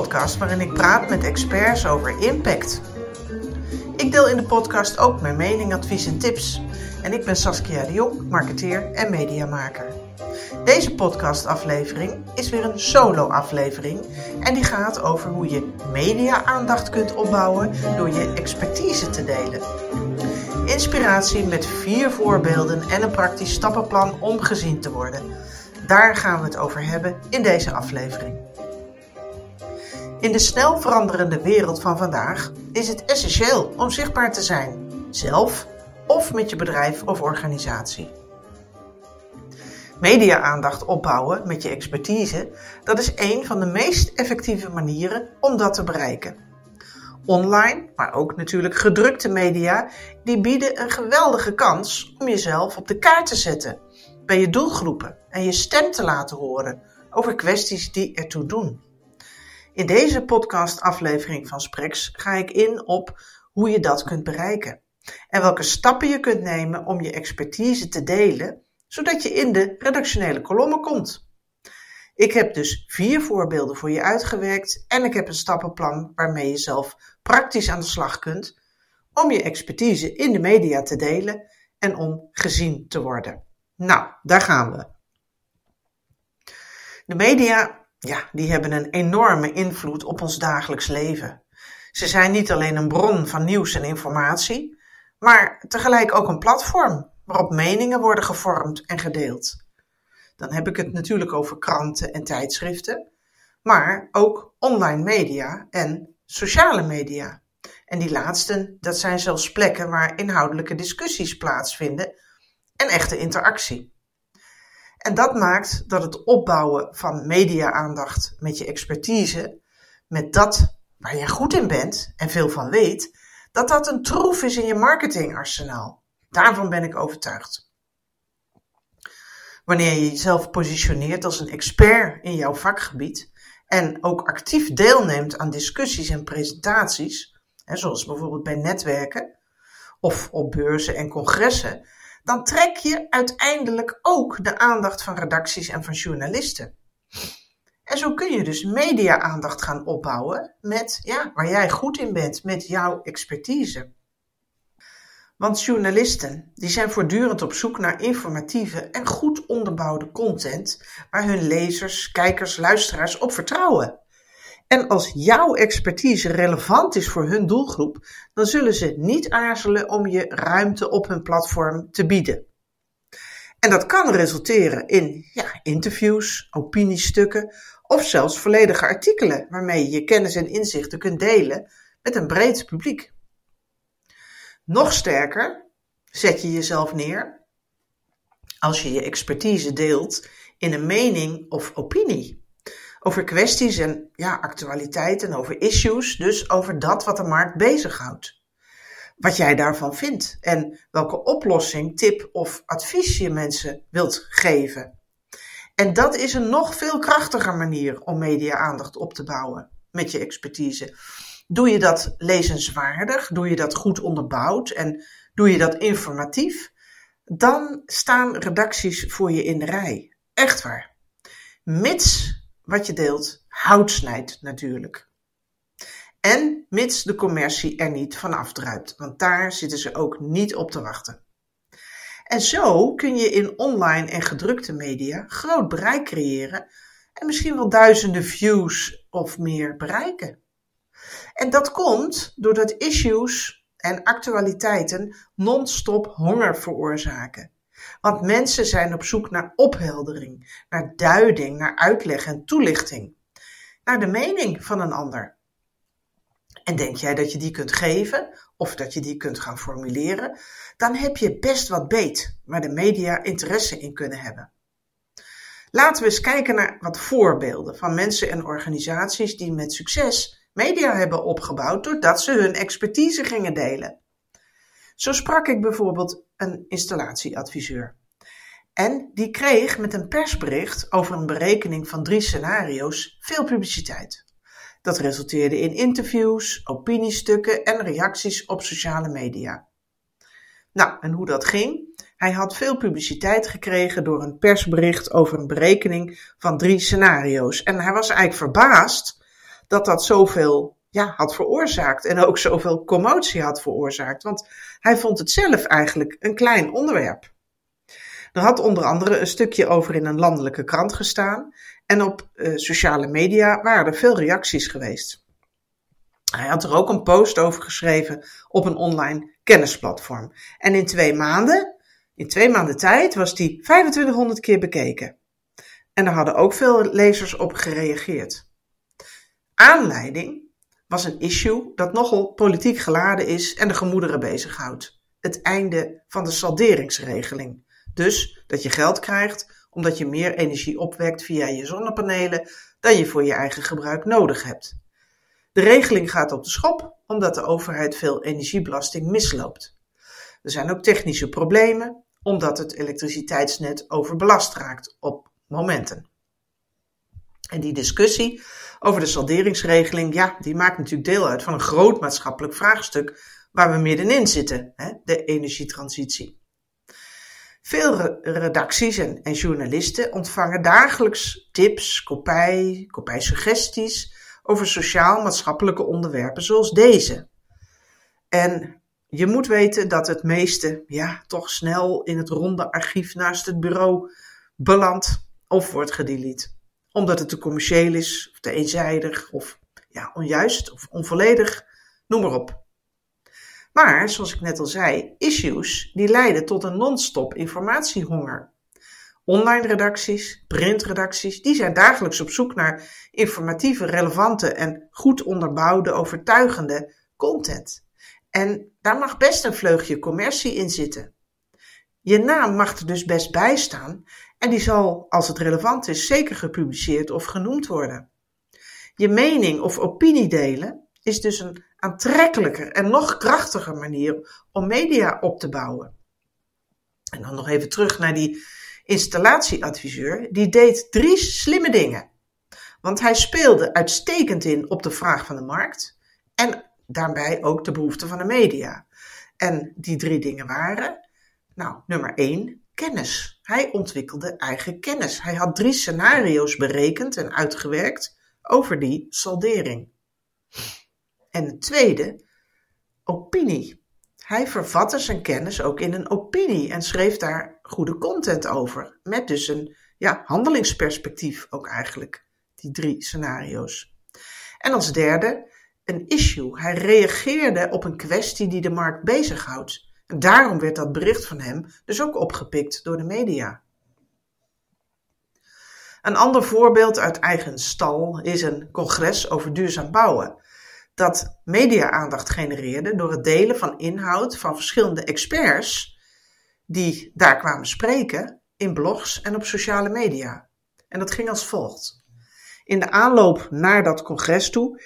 podcast waarin ik praat met experts over impact. Ik deel in de podcast ook mijn mening, advies en tips. En ik ben Saskia de Jong, marketeer en mediamaker. Deze podcastaflevering is weer een solo-aflevering en die gaat over hoe je media-aandacht kunt opbouwen door je expertise te delen. Inspiratie met vier voorbeelden en een praktisch stappenplan om gezien te worden. Daar gaan we het over hebben in deze aflevering. In de snel veranderende wereld van vandaag is het essentieel om zichtbaar te zijn, zelf of met je bedrijf of organisatie. Media-aandacht opbouwen met je expertise, dat is een van de meest effectieve manieren om dat te bereiken. Online, maar ook natuurlijk gedrukte media, die bieden een geweldige kans om jezelf op de kaart te zetten bij je doelgroepen en je stem te laten horen over kwesties die ertoe doen. In deze podcast-aflevering van Sprex ga ik in op hoe je dat kunt bereiken en welke stappen je kunt nemen om je expertise te delen, zodat je in de redactionele kolommen komt. Ik heb dus vier voorbeelden voor je uitgewerkt en ik heb een stappenplan waarmee je zelf praktisch aan de slag kunt om je expertise in de media te delen en om gezien te worden. Nou, daar gaan we. De media, ja, die hebben een enorme invloed op ons dagelijks leven. Ze zijn niet alleen een bron van nieuws en informatie, maar tegelijk ook een platform waarop meningen worden gevormd en gedeeld. Dan heb ik het natuurlijk over kranten en tijdschriften, maar ook online media en sociale media. En die laatsten, dat zijn zelfs plekken waar inhoudelijke discussies plaatsvinden en echte interactie. En dat maakt dat het opbouwen van media-aandacht met je expertise, met dat waar je goed in bent en veel van weet, dat dat een troef is in je marketingarsenaal. Daarvan ben ik overtuigd. Wanneer je jezelf positioneert als een expert in jouw vakgebied en ook actief deelneemt aan discussies en presentaties, zoals bijvoorbeeld bij netwerken of op beurzen en congressen, dan trek je uiteindelijk ook de aandacht van redacties en van journalisten. En zo kun je dus media-aandacht gaan opbouwen met ja, waar jij goed in bent, met jouw expertise. Want journalisten die zijn voortdurend op zoek naar informatieve en goed onderbouwde content waar hun lezers, kijkers, luisteraars op vertrouwen. En als jouw expertise relevant is voor hun doelgroep, dan zullen ze niet aarzelen om je ruimte op hun platform te bieden. En dat kan resulteren in ja, interviews, opiniestukken of zelfs volledige artikelen waarmee je je kennis en inzichten kunt delen met een breed publiek. Nog sterker, zet je jezelf neer als je je expertise deelt in een mening of opinie over kwesties en ja, actualiteiten, over issues, dus over dat wat de markt bezighoudt. Wat jij daarvan vindt en welke oplossing, tip of advies je mensen wilt geven. En dat is een nog veel krachtiger manier om media-aandacht op te bouwen met je expertise. Doe je dat lezenswaardig, doe je dat goed onderbouwd en doe je dat informatief, dan staan redacties voor je in de rij. Echt waar. Mits wat je deelt hout snijdt natuurlijk. En mits de commercie er niet van afdruipt, want daar zitten ze ook niet op te wachten. En zo kun je in online en gedrukte media groot bereik creëren en misschien wel duizenden views of meer bereiken. En dat komt doordat issues en actualiteiten non-stop honger veroorzaken. Want mensen zijn op zoek naar opheldering, naar duiding, naar uitleg en toelichting, naar de mening van een ander. En denk jij dat je die kunt geven of dat je die kunt gaan formuleren, dan heb je best wat beet waar de media interesse in kunnen hebben. Laten we eens kijken naar wat voorbeelden van mensen en organisaties die met succes media hebben opgebouwd doordat ze hun expertise gingen delen. Zo sprak ik bijvoorbeeld een installatieadviseur. En die kreeg met een persbericht over een berekening van drie scenario's veel publiciteit. Dat resulteerde in interviews, opiniestukken en reacties op sociale media. Nou, en hoe dat ging? Hij had veel publiciteit gekregen door een persbericht over een berekening van drie scenario's. En hij was eigenlijk verbaasd dat dat zoveel ja, had veroorzaakt en ook zoveel commotie had veroorzaakt. Want hij vond het zelf eigenlijk een klein onderwerp. Er had onder andere een stukje over in een landelijke krant gestaan en op uh, sociale media waren er veel reacties geweest. Hij had er ook een post over geschreven op een online kennisplatform. En in twee maanden, in twee maanden tijd, was die 2500 keer bekeken. En er hadden ook veel lezers op gereageerd. Aanleiding was een issue dat nogal politiek geladen is en de gemoederen bezighoudt. Het einde van de salderingsregeling. Dus dat je geld krijgt omdat je meer energie opwekt via je zonnepanelen dan je voor je eigen gebruik nodig hebt. De regeling gaat op de schop omdat de overheid veel energiebelasting misloopt. Er zijn ook technische problemen omdat het elektriciteitsnet overbelast raakt op momenten. En die discussie over de salderingsregeling, ja, die maakt natuurlijk deel uit van een groot maatschappelijk vraagstuk waar we middenin zitten, hè, de energietransitie. Veel redacties en, en, journalisten ontvangen dagelijks tips, kopij, kopijsuggesties over sociaal-maatschappelijke onderwerpen zoals deze. En je moet weten dat het meeste ja, toch snel in het ronde archief naast het bureau belandt of wordt gedelete. Omdat het te commercieel is, of te eenzijdig, of ja, onjuist of onvolledig, noem maar op. Maar, zoals ik net al zei, issues die leiden tot een non-stop informatiehonger. Online redacties, printredacties, die zijn dagelijks op zoek naar informatieve, relevante en goed onderbouwde, overtuigende content. En daar mag best een vleugje commercie in zitten. Je naam mag er dus best bij staan en die zal, als het relevant is, zeker gepubliceerd of genoemd worden. Je mening of opinie delen is dus een aantrekkelijker en nog krachtiger manier om media op te bouwen. En dan nog even terug naar die installatieadviseur. Die deed drie slimme dingen. Want hij speelde uitstekend in op de vraag van de markt en daarbij ook de behoeften van de media. En die drie dingen waren, nou, nummer één, kennis. Hij ontwikkelde eigen kennis. Hij had drie scenario's berekend en uitgewerkt over die saldering. En het tweede, opinie. Hij vervatte zijn kennis ook in een opinie en schreef daar goede content over. Met dus een ja, handelingsperspectief ook eigenlijk, die drie scenario's. En als derde, een issue. Hij reageerde op een kwestie die de markt bezighoudt. Daarom werd dat bericht van hem dus ook opgepikt door de media. Een ander voorbeeld uit eigen stal is een congres over duurzaam bouwen dat media-aandacht genereerde door het delen van inhoud van verschillende experts die daar kwamen spreken in blogs en op sociale media. En dat ging als volgt. In de aanloop naar dat congres toe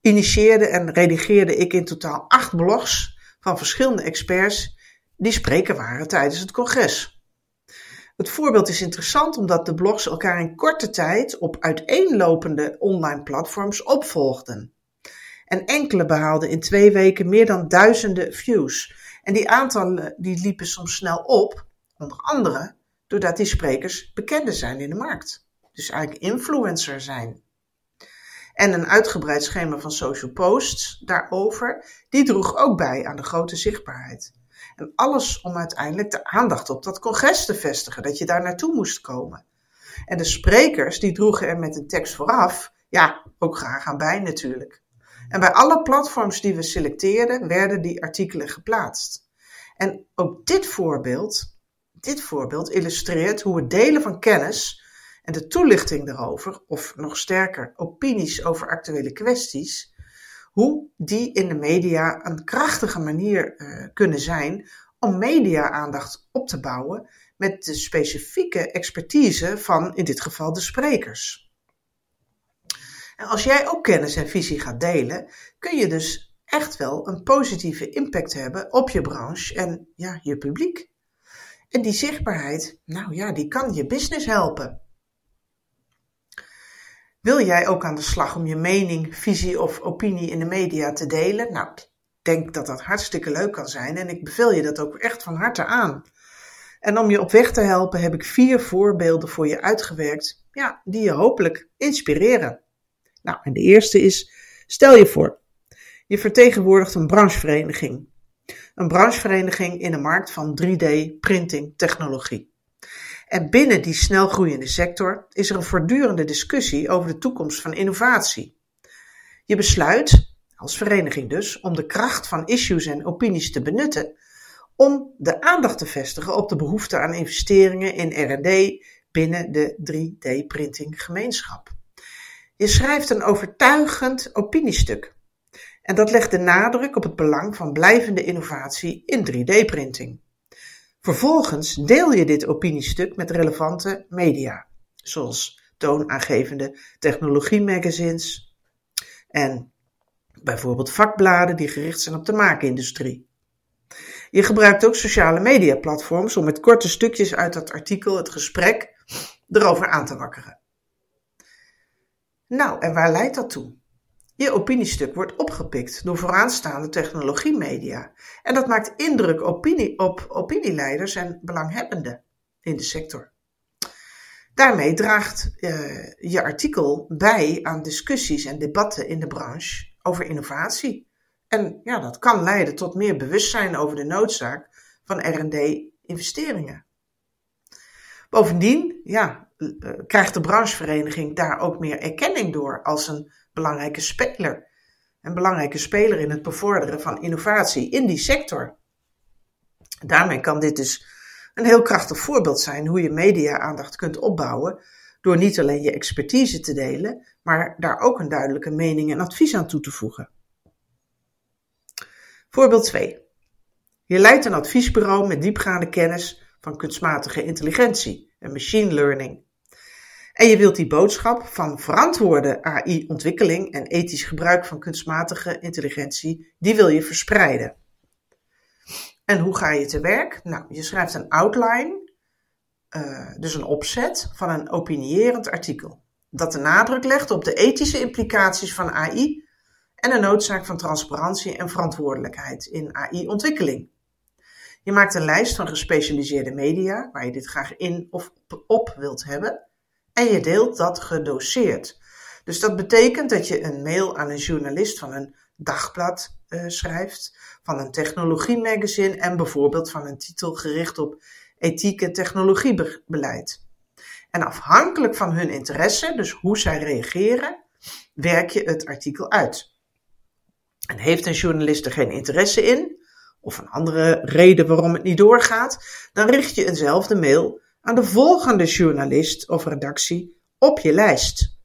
initieerde en redigeerde ik in totaal acht blogs van verschillende experts die spreken waren tijdens het congres. Het voorbeeld is interessant omdat de blogs elkaar in korte tijd op uiteenlopende online platforms opvolgden. En enkele behaalden in twee weken meer dan duizenden views. En die aantallen die liepen soms snel op, onder andere doordat die sprekers bekender zijn in de markt. Dus eigenlijk influencer zijn. En een uitgebreid schema van social posts daarover, die droeg ook bij aan de grote zichtbaarheid. En alles om uiteindelijk de aandacht op dat congres te vestigen, dat je daar naartoe moest komen. En de sprekers, die droegen er met een tekst vooraf, ja, ook graag aan bij natuurlijk. En bij alle platforms die we selecteerden, werden die artikelen geplaatst. En ook dit voorbeeld, dit voorbeeld illustreert hoe het delen van kennis en de toelichting daarover, of nog sterker, opinies over actuele kwesties, hoe die in de media een krachtige manier uh, kunnen zijn om media-aandacht op te bouwen met de specifieke expertise van in dit geval de sprekers. En als jij ook kennis en visie gaat delen, kun je dus echt wel een positieve impact hebben op je branche en ja, je publiek. En die zichtbaarheid, nou ja, die kan je business helpen. Wil jij ook aan de slag om je mening, visie of opinie in de media te delen? Nou, ik denk dat dat hartstikke leuk kan zijn en ik beveel je dat ook echt van harte aan. En om je op weg te helpen heb ik vier voorbeelden voor je uitgewerkt, ja, die je hopelijk inspireren. Nou, en de eerste is, stel je voor, je vertegenwoordigt een branchevereniging. Een branchevereniging in de markt van 3D-printing technologie. En binnen die snelgroeiende sector is er een voortdurende discussie over de toekomst van innovatie. Je besluit, als vereniging dus, om de kracht van issues en opinies te benutten om de aandacht te vestigen op de behoefte aan investeringen in R&D binnen de 3D-printing gemeenschap. Je schrijft een overtuigend opiniestuk. En dat legt de nadruk op het belang van blijvende innovatie in 3D-printing. Vervolgens deel je dit opiniestuk met relevante media, zoals toonaangevende technologiemagazines en bijvoorbeeld vakbladen die gericht zijn op de maakindustrie. Je gebruikt ook sociale media platforms om met korte stukjes uit dat artikel het gesprek erover aan te wakkeren. Nou, en waar leidt dat toe? Je opiniestuk wordt opgepikt door vooraanstaande technologiemedia. En dat maakt indruk op opinieleiders en belanghebbenden in de sector. Daarmee draagt uh, je artikel bij aan discussies en debatten in de branche over innovatie. En ja, dat kan leiden tot meer bewustzijn over de noodzaak van R&D-investeringen. Bovendien ja, eh, krijgt de branchevereniging daar ook meer erkenning door als een belangrijke speler. Een belangrijke speler in het bevorderen van innovatie in die sector. Daarmee kan dit dus een heel krachtig voorbeeld zijn hoe je media-aandacht kunt opbouwen door niet alleen je expertise te delen, maar daar ook een duidelijke mening en advies aan toe te voegen. Voorbeeld 2. Je leidt een adviesbureau met diepgaande kennis van kunstmatige intelligentie en machine learning. En je wilt die boodschap van verantwoorde AI-ontwikkeling en ethisch gebruik van kunstmatige intelligentie, die wil je verspreiden. En hoe ga je te werk? Nou, je schrijft een outline, uh, dus een opzet van een opinierend artikel. Dat de nadruk legt op de ethische implicaties van AI en de noodzaak van transparantie en verantwoordelijkheid in AI-ontwikkeling. Je maakt een lijst van gespecialiseerde media waar je dit graag in of op wilt hebben en je deelt dat gedoseerd. Dus dat betekent dat je een mail aan een journalist van een dagblad uh, schrijft, van een technologiemagazine en bijvoorbeeld van een titel gericht op ethiek en technologiebeleid. En afhankelijk van hun interesse, dus hoe zij reageren, werk je het artikel uit. En heeft een journalist er geen interesse in, of een andere reden waarom het niet doorgaat, dan richt je eenzelfde mail aan de volgende journalist of redactie op je lijst.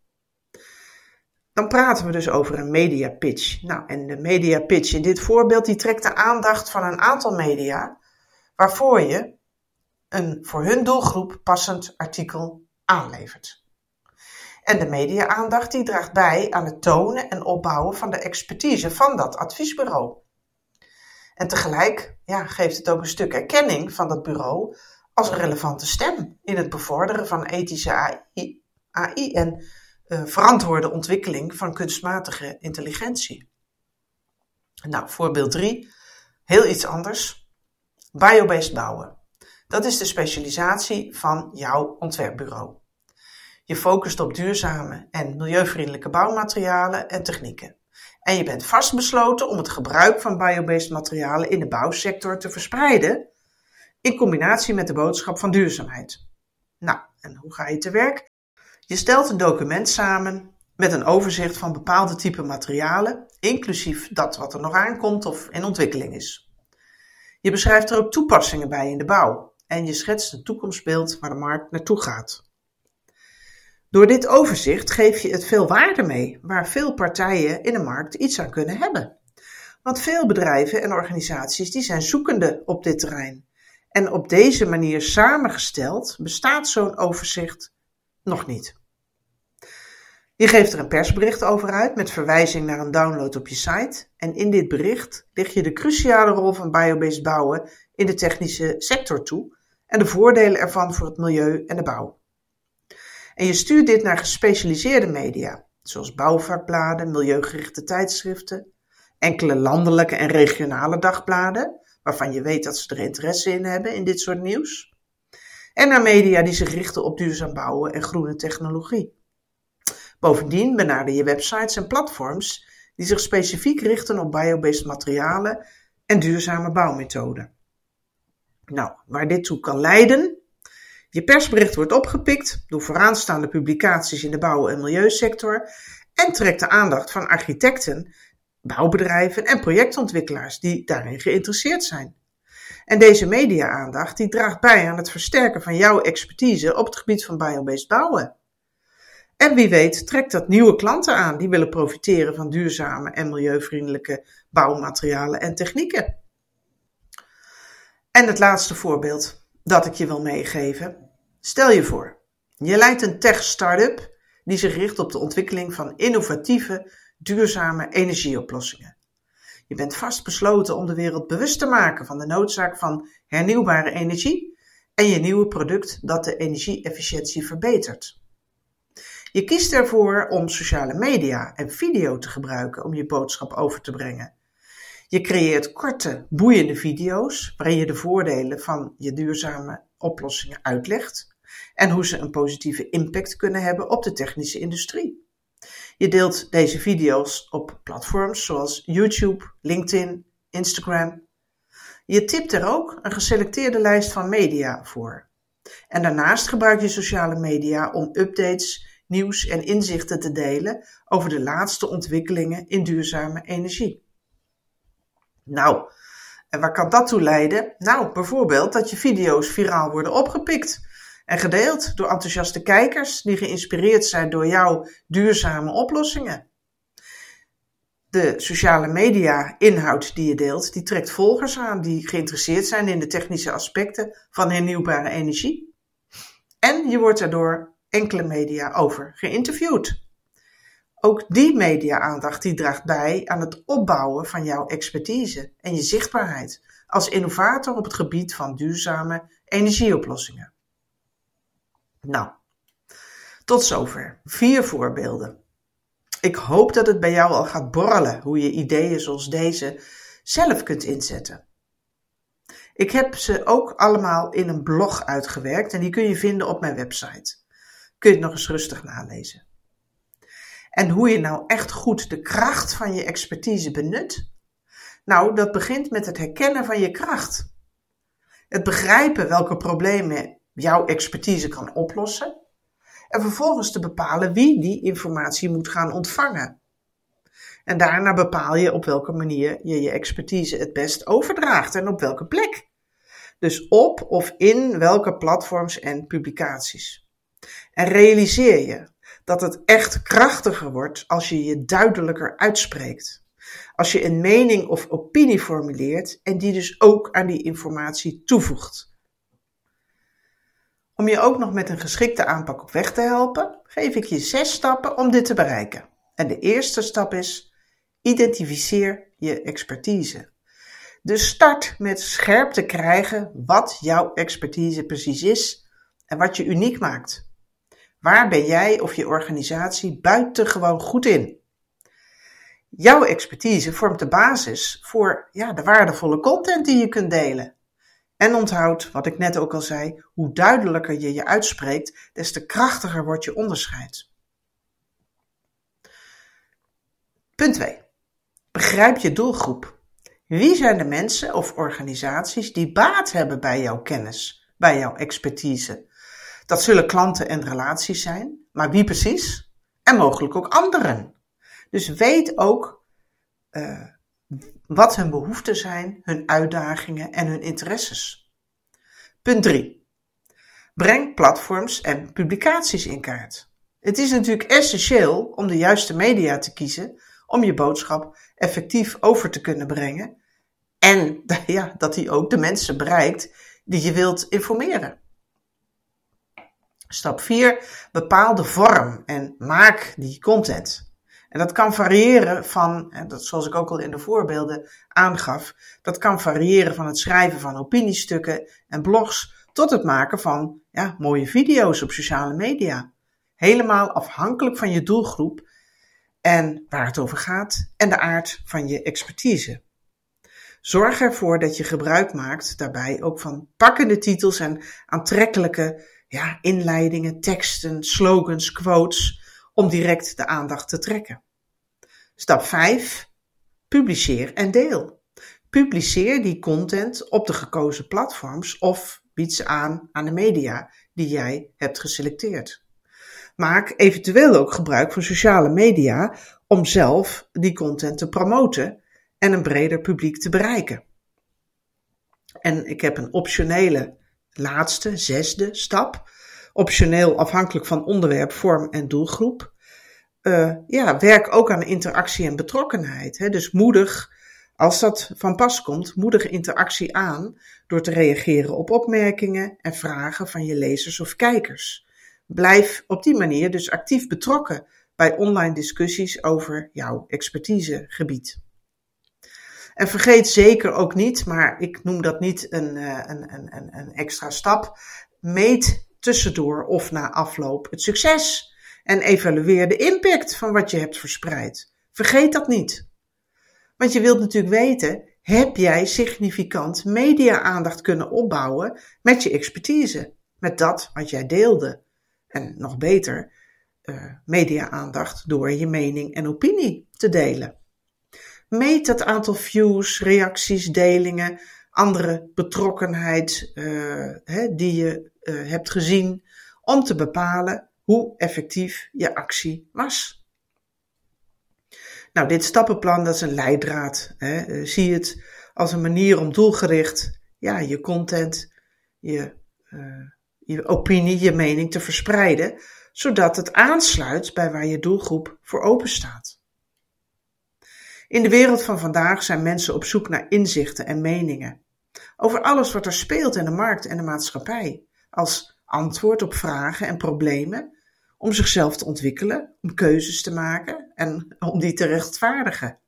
Dan praten we dus over een media pitch. Nou, en de media pitch in dit voorbeeld die trekt de aandacht van een aantal media waarvoor je een voor hun doelgroep passend artikel aanlevert. En de media-aandacht die draagt bij aan het tonen en opbouwen van de expertise van dat adviesbureau. En tegelijk ja, geeft het ook een stuk erkenning van dat bureau als een relevante stem in het bevorderen van ethische AI, en uh, verantwoorde ontwikkeling van kunstmatige intelligentie. Nou, voorbeeld 3, heel iets anders. Biobased bouwen. Dat is de specialisatie van jouw ontwerpbureau. Je focust op duurzame en milieuvriendelijke bouwmaterialen en technieken. En je bent vastbesloten om het gebruik van biobased materialen in de bouwsector te verspreiden, in combinatie met de boodschap van duurzaamheid. Nou, en hoe ga je te werk? Je stelt een document samen met een overzicht van bepaalde type materialen, inclusief dat wat er nog aankomt of in ontwikkeling is. Je beschrijft er ook toepassingen bij in de bouw en je schetst een toekomstbeeld waar de markt naartoe gaat. Door dit overzicht geef je het veel waarde mee, waar veel partijen in de markt iets aan kunnen hebben. Want veel bedrijven en organisaties die zijn zoekende op dit terrein. En op deze manier samengesteld bestaat zo'n overzicht nog niet. Je geeft er een persbericht over uit met verwijzing naar een download op je site. En in dit bericht lig je de cruciale rol van biobased bouwen in de technische sector toe en de voordelen ervan voor het milieu en de bouw. En je stuurt dit naar gespecialiseerde media, zoals bouwvakbladen, milieugerichte tijdschriften, enkele landelijke en regionale dagbladen, waarvan je weet dat ze er interesse in hebben in dit soort nieuws. En naar media die zich richten op duurzaam bouwen en groene technologie. Bovendien benader je websites en platforms die zich specifiek richten op biobased materialen en duurzame bouwmethoden. Nou, waar dit toe kan leiden. Je persbericht wordt opgepikt door vooraanstaande publicaties in de bouw- en milieusector en trekt de aandacht van architecten, bouwbedrijven en projectontwikkelaars die daarin geïnteresseerd zijn. En deze media-aandacht die draagt bij aan het versterken van jouw expertise op het gebied van biobased bouwen. En wie weet trekt dat nieuwe klanten aan die willen profiteren van duurzame en milieuvriendelijke bouwmaterialen en technieken. En het laatste voorbeeld dat ik je wil meegeven. Stel je voor, je leidt een tech-startup die zich richt op de ontwikkeling van innovatieve, duurzame energieoplossingen. Je bent vastbesloten om de wereld bewust te maken van de noodzaak van hernieuwbare energie en je nieuwe product dat de energie-efficiëntie verbetert. Je kiest ervoor om sociale media en video te gebruiken om je boodschap over te brengen. Je creëert korte, boeiende video's waarin je de voordelen van je duurzame oplossingen uitlegt en hoe ze een positieve impact kunnen hebben op de technische industrie. Je deelt deze video's op platforms zoals YouTube, LinkedIn, Instagram. Je tipt er ook een geselecteerde lijst van media voor. En daarnaast gebruik je sociale media om updates, nieuws en inzichten te delen over de laatste ontwikkelingen in duurzame energie. Nou, en waar kan dat toe leiden? Nou, bijvoorbeeld dat je video's viraal worden opgepikt en gedeeld door enthousiaste kijkers die geïnspireerd zijn door jouw duurzame oplossingen. De sociale media inhoud die je deelt, die trekt volgers aan die geïnteresseerd zijn in de technische aspecten van hernieuwbare energie. En je wordt daardoor enkele media over geïnterviewd. Ook die media-aandacht die draagt bij aan het opbouwen van jouw expertise en je zichtbaarheid als innovator op het gebied van duurzame energieoplossingen. Nou, tot zover. Vier voorbeelden. Ik hoop dat het bij jou al gaat borrelen hoe je ideeën zoals deze zelf kunt inzetten. Ik heb ze ook allemaal in een blog uitgewerkt en die kun je vinden op mijn website. Kun je het nog eens rustig nalezen. En hoe je nou echt goed de kracht van je expertise benut? Nou, dat begint met het herkennen van je kracht. Het begrijpen welke problemen jouw expertise kan oplossen. En vervolgens te bepalen wie die informatie moet gaan ontvangen. En daarna bepaal je op welke manier je je expertise het best overdraagt en op welke plek. Dus op of in welke platforms en publicaties. En realiseer je dat het echt krachtiger wordt als je je duidelijker uitspreekt. Als je een mening of opinie formuleert en die dus ook aan die informatie toevoegt. Om je ook nog met een geschikte aanpak op weg te helpen, geef ik je zes stappen om dit te bereiken. En de eerste stap is: identificeer je expertise. Dus start met scherp te krijgen wat jouw expertise precies is en wat je uniek maakt. Waar ben jij of je organisatie buitengewoon goed in? Jouw expertise vormt de basis voor ja, de waardevolle content die je kunt delen. En onthoud, wat ik net ook al zei, hoe duidelijker je je uitspreekt, des te krachtiger wordt je onderscheid. Punt 2. Begrijp je doelgroep. Wie zijn de mensen of organisaties die baat hebben bij jouw kennis, bij jouw expertise? Dat zullen klanten en relaties zijn, maar wie precies? En mogelijk ook anderen. Dus weet ook uh, wat hun behoeften zijn, hun uitdagingen en hun interesses. Punt 3. Breng platforms en publicaties in kaart. Het is natuurlijk essentieel om de juiste media te kiezen om je boodschap effectief over te kunnen brengen en ja, dat die ook de mensen bereikt die je wilt informeren. Stap 4. Bepaal de vorm en maak die content. En dat kan variëren van, dat zoals ik ook al in de voorbeelden aangaf, dat kan variëren van het schrijven van opiniestukken en blogs tot het maken van ja, mooie video's op sociale media. Helemaal afhankelijk van je doelgroep en waar het over gaat en de aard van je expertise. Zorg ervoor dat je gebruik maakt daarbij ook van pakkende titels en aantrekkelijke ja, inleidingen, teksten, slogans, quotes om direct de aandacht te trekken. Stap 5. Publiceer en deel. Publiceer die content op de gekozen platforms of bied ze aan aan de media die jij hebt geselecteerd. Maak eventueel ook gebruik van sociale media om zelf die content te promoten en een breder publiek te bereiken. En ik heb een optionele laatste, zesde stap. Optioneel afhankelijk van onderwerp, vorm en doelgroep. Uh, ja, werk ook aan interactie en betrokkenheid. Hè? Dus moedig, als dat van pas komt, moedig interactie aan door te reageren op opmerkingen en vragen van je lezers of kijkers. Blijf op die manier dus actief betrokken bij online discussies over jouw expertisegebied. En vergeet zeker ook niet, maar ik noem dat niet een, een, een, een extra stap, meet tussendoor of na afloop het succes en evalueer de impact van wat je hebt verspreid. Vergeet dat niet. Want je wilt natuurlijk weten, heb jij significant media-aandacht kunnen opbouwen met je expertise, met dat wat jij deelde? En nog beter, uh, media-aandacht door je mening en opinie te delen. Meet het aantal views, reacties, delingen, andere betrokkenheid uh, hè, die je uh, hebt gezien, om te bepalen hoe effectief je actie was. Nou, dit stappenplan dat is een leidraad. Hè. Zie het als een manier om doelgericht ja, je content, je, uh, je opinie, je mening te verspreiden, zodat het aansluit bij waar je doelgroep voor open staat. In de wereld van vandaag zijn mensen op zoek naar inzichten en meningen over alles wat er speelt in de markt en de maatschappij, als antwoord op vragen en problemen, om zichzelf te ontwikkelen, om keuzes te maken en om die te rechtvaardigen.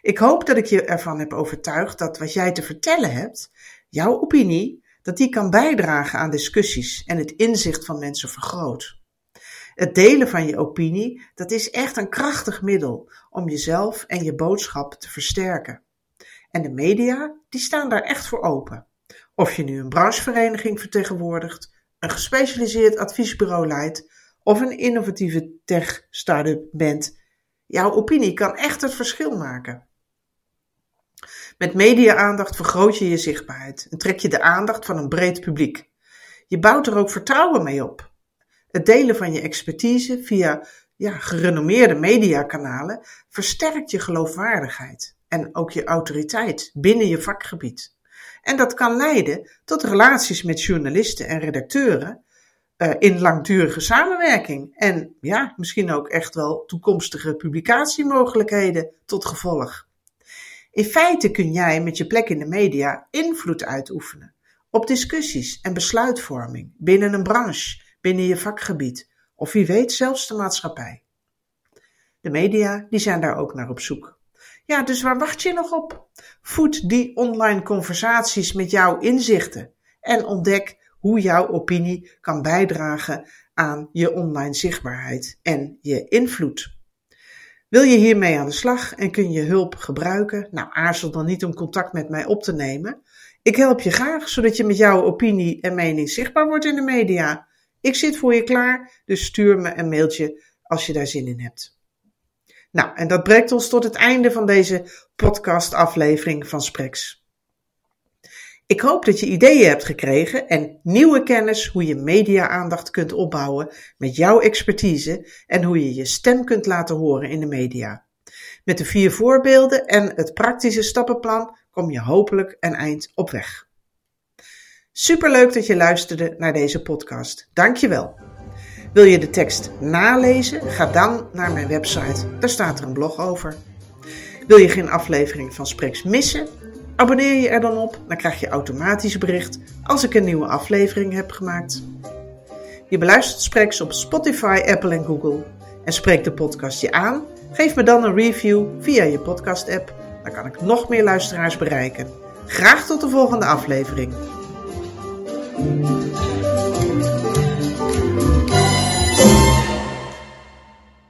Ik hoop dat ik je ervan heb overtuigd dat wat jij te vertellen hebt, jouw opinie, dat die kan bijdragen aan discussies en het inzicht van mensen vergroot. Het delen van je opinie, dat is echt een krachtig middel om jezelf en je boodschap te versterken. En de media, die staan daar echt voor open. Of je nu een branchevereniging vertegenwoordigt, een gespecialiseerd adviesbureau leidt of een innovatieve tech-startup bent, jouw opinie kan echt het verschil maken. Met media-aandacht vergroot je je zichtbaarheid en trek je de aandacht van een breed publiek. Je bouwt er ook vertrouwen mee op. Het delen van je expertise via ja, gerenommeerde mediakanalen versterkt je geloofwaardigheid en ook je autoriteit binnen je vakgebied. En dat kan leiden tot relaties met journalisten en redacteuren uh, in langdurige samenwerking. En ja, misschien ook echt wel toekomstige publicatiemogelijkheden tot gevolg. In feite kun jij met je plek in de media invloed uitoefenen op discussies en besluitvorming binnen een branche, binnen je vakgebied of wie weet zelfs de maatschappij. De media die zijn daar ook naar op zoek. Ja, dus waar wacht je nog op? Voed die online conversaties met jouw inzichten en ontdek hoe jouw opinie kan bijdragen aan je online zichtbaarheid en je invloed. Wil je hiermee aan de slag en kun je hulp gebruiken? Nou, aarzel dan niet om contact met mij op te nemen. Ik help je graag, zodat je met jouw opinie en mening zichtbaar wordt in de media. Ik zit voor je klaar, dus stuur me een mailtje als je daar zin in hebt. Nou, en dat brengt ons tot het einde van deze podcastaflevering van Spreks. Ik hoop dat je ideeën hebt gekregen en nieuwe kennis hoe je media-aandacht kunt opbouwen met jouw expertise en hoe je je stem kunt laten horen in de media. Met de vier voorbeelden en het praktische stappenplan kom je hopelijk een eind op weg. Superleuk dat je luisterde naar deze podcast. Dankjewel. Wil je de tekst nalezen? Ga dan naar mijn website. Daar staat er een blog over. Wil je geen aflevering van Spreks missen? Abonneer je er dan op, dan krijg je automatisch bericht als ik een nieuwe aflevering heb gemaakt. Je beluistert Spreks op Spotify, Apple en Google en spreekt de podcast je aan? Geef me dan een review via je podcast-app. Dan kan ik nog meer luisteraars bereiken. Graag tot de volgende aflevering.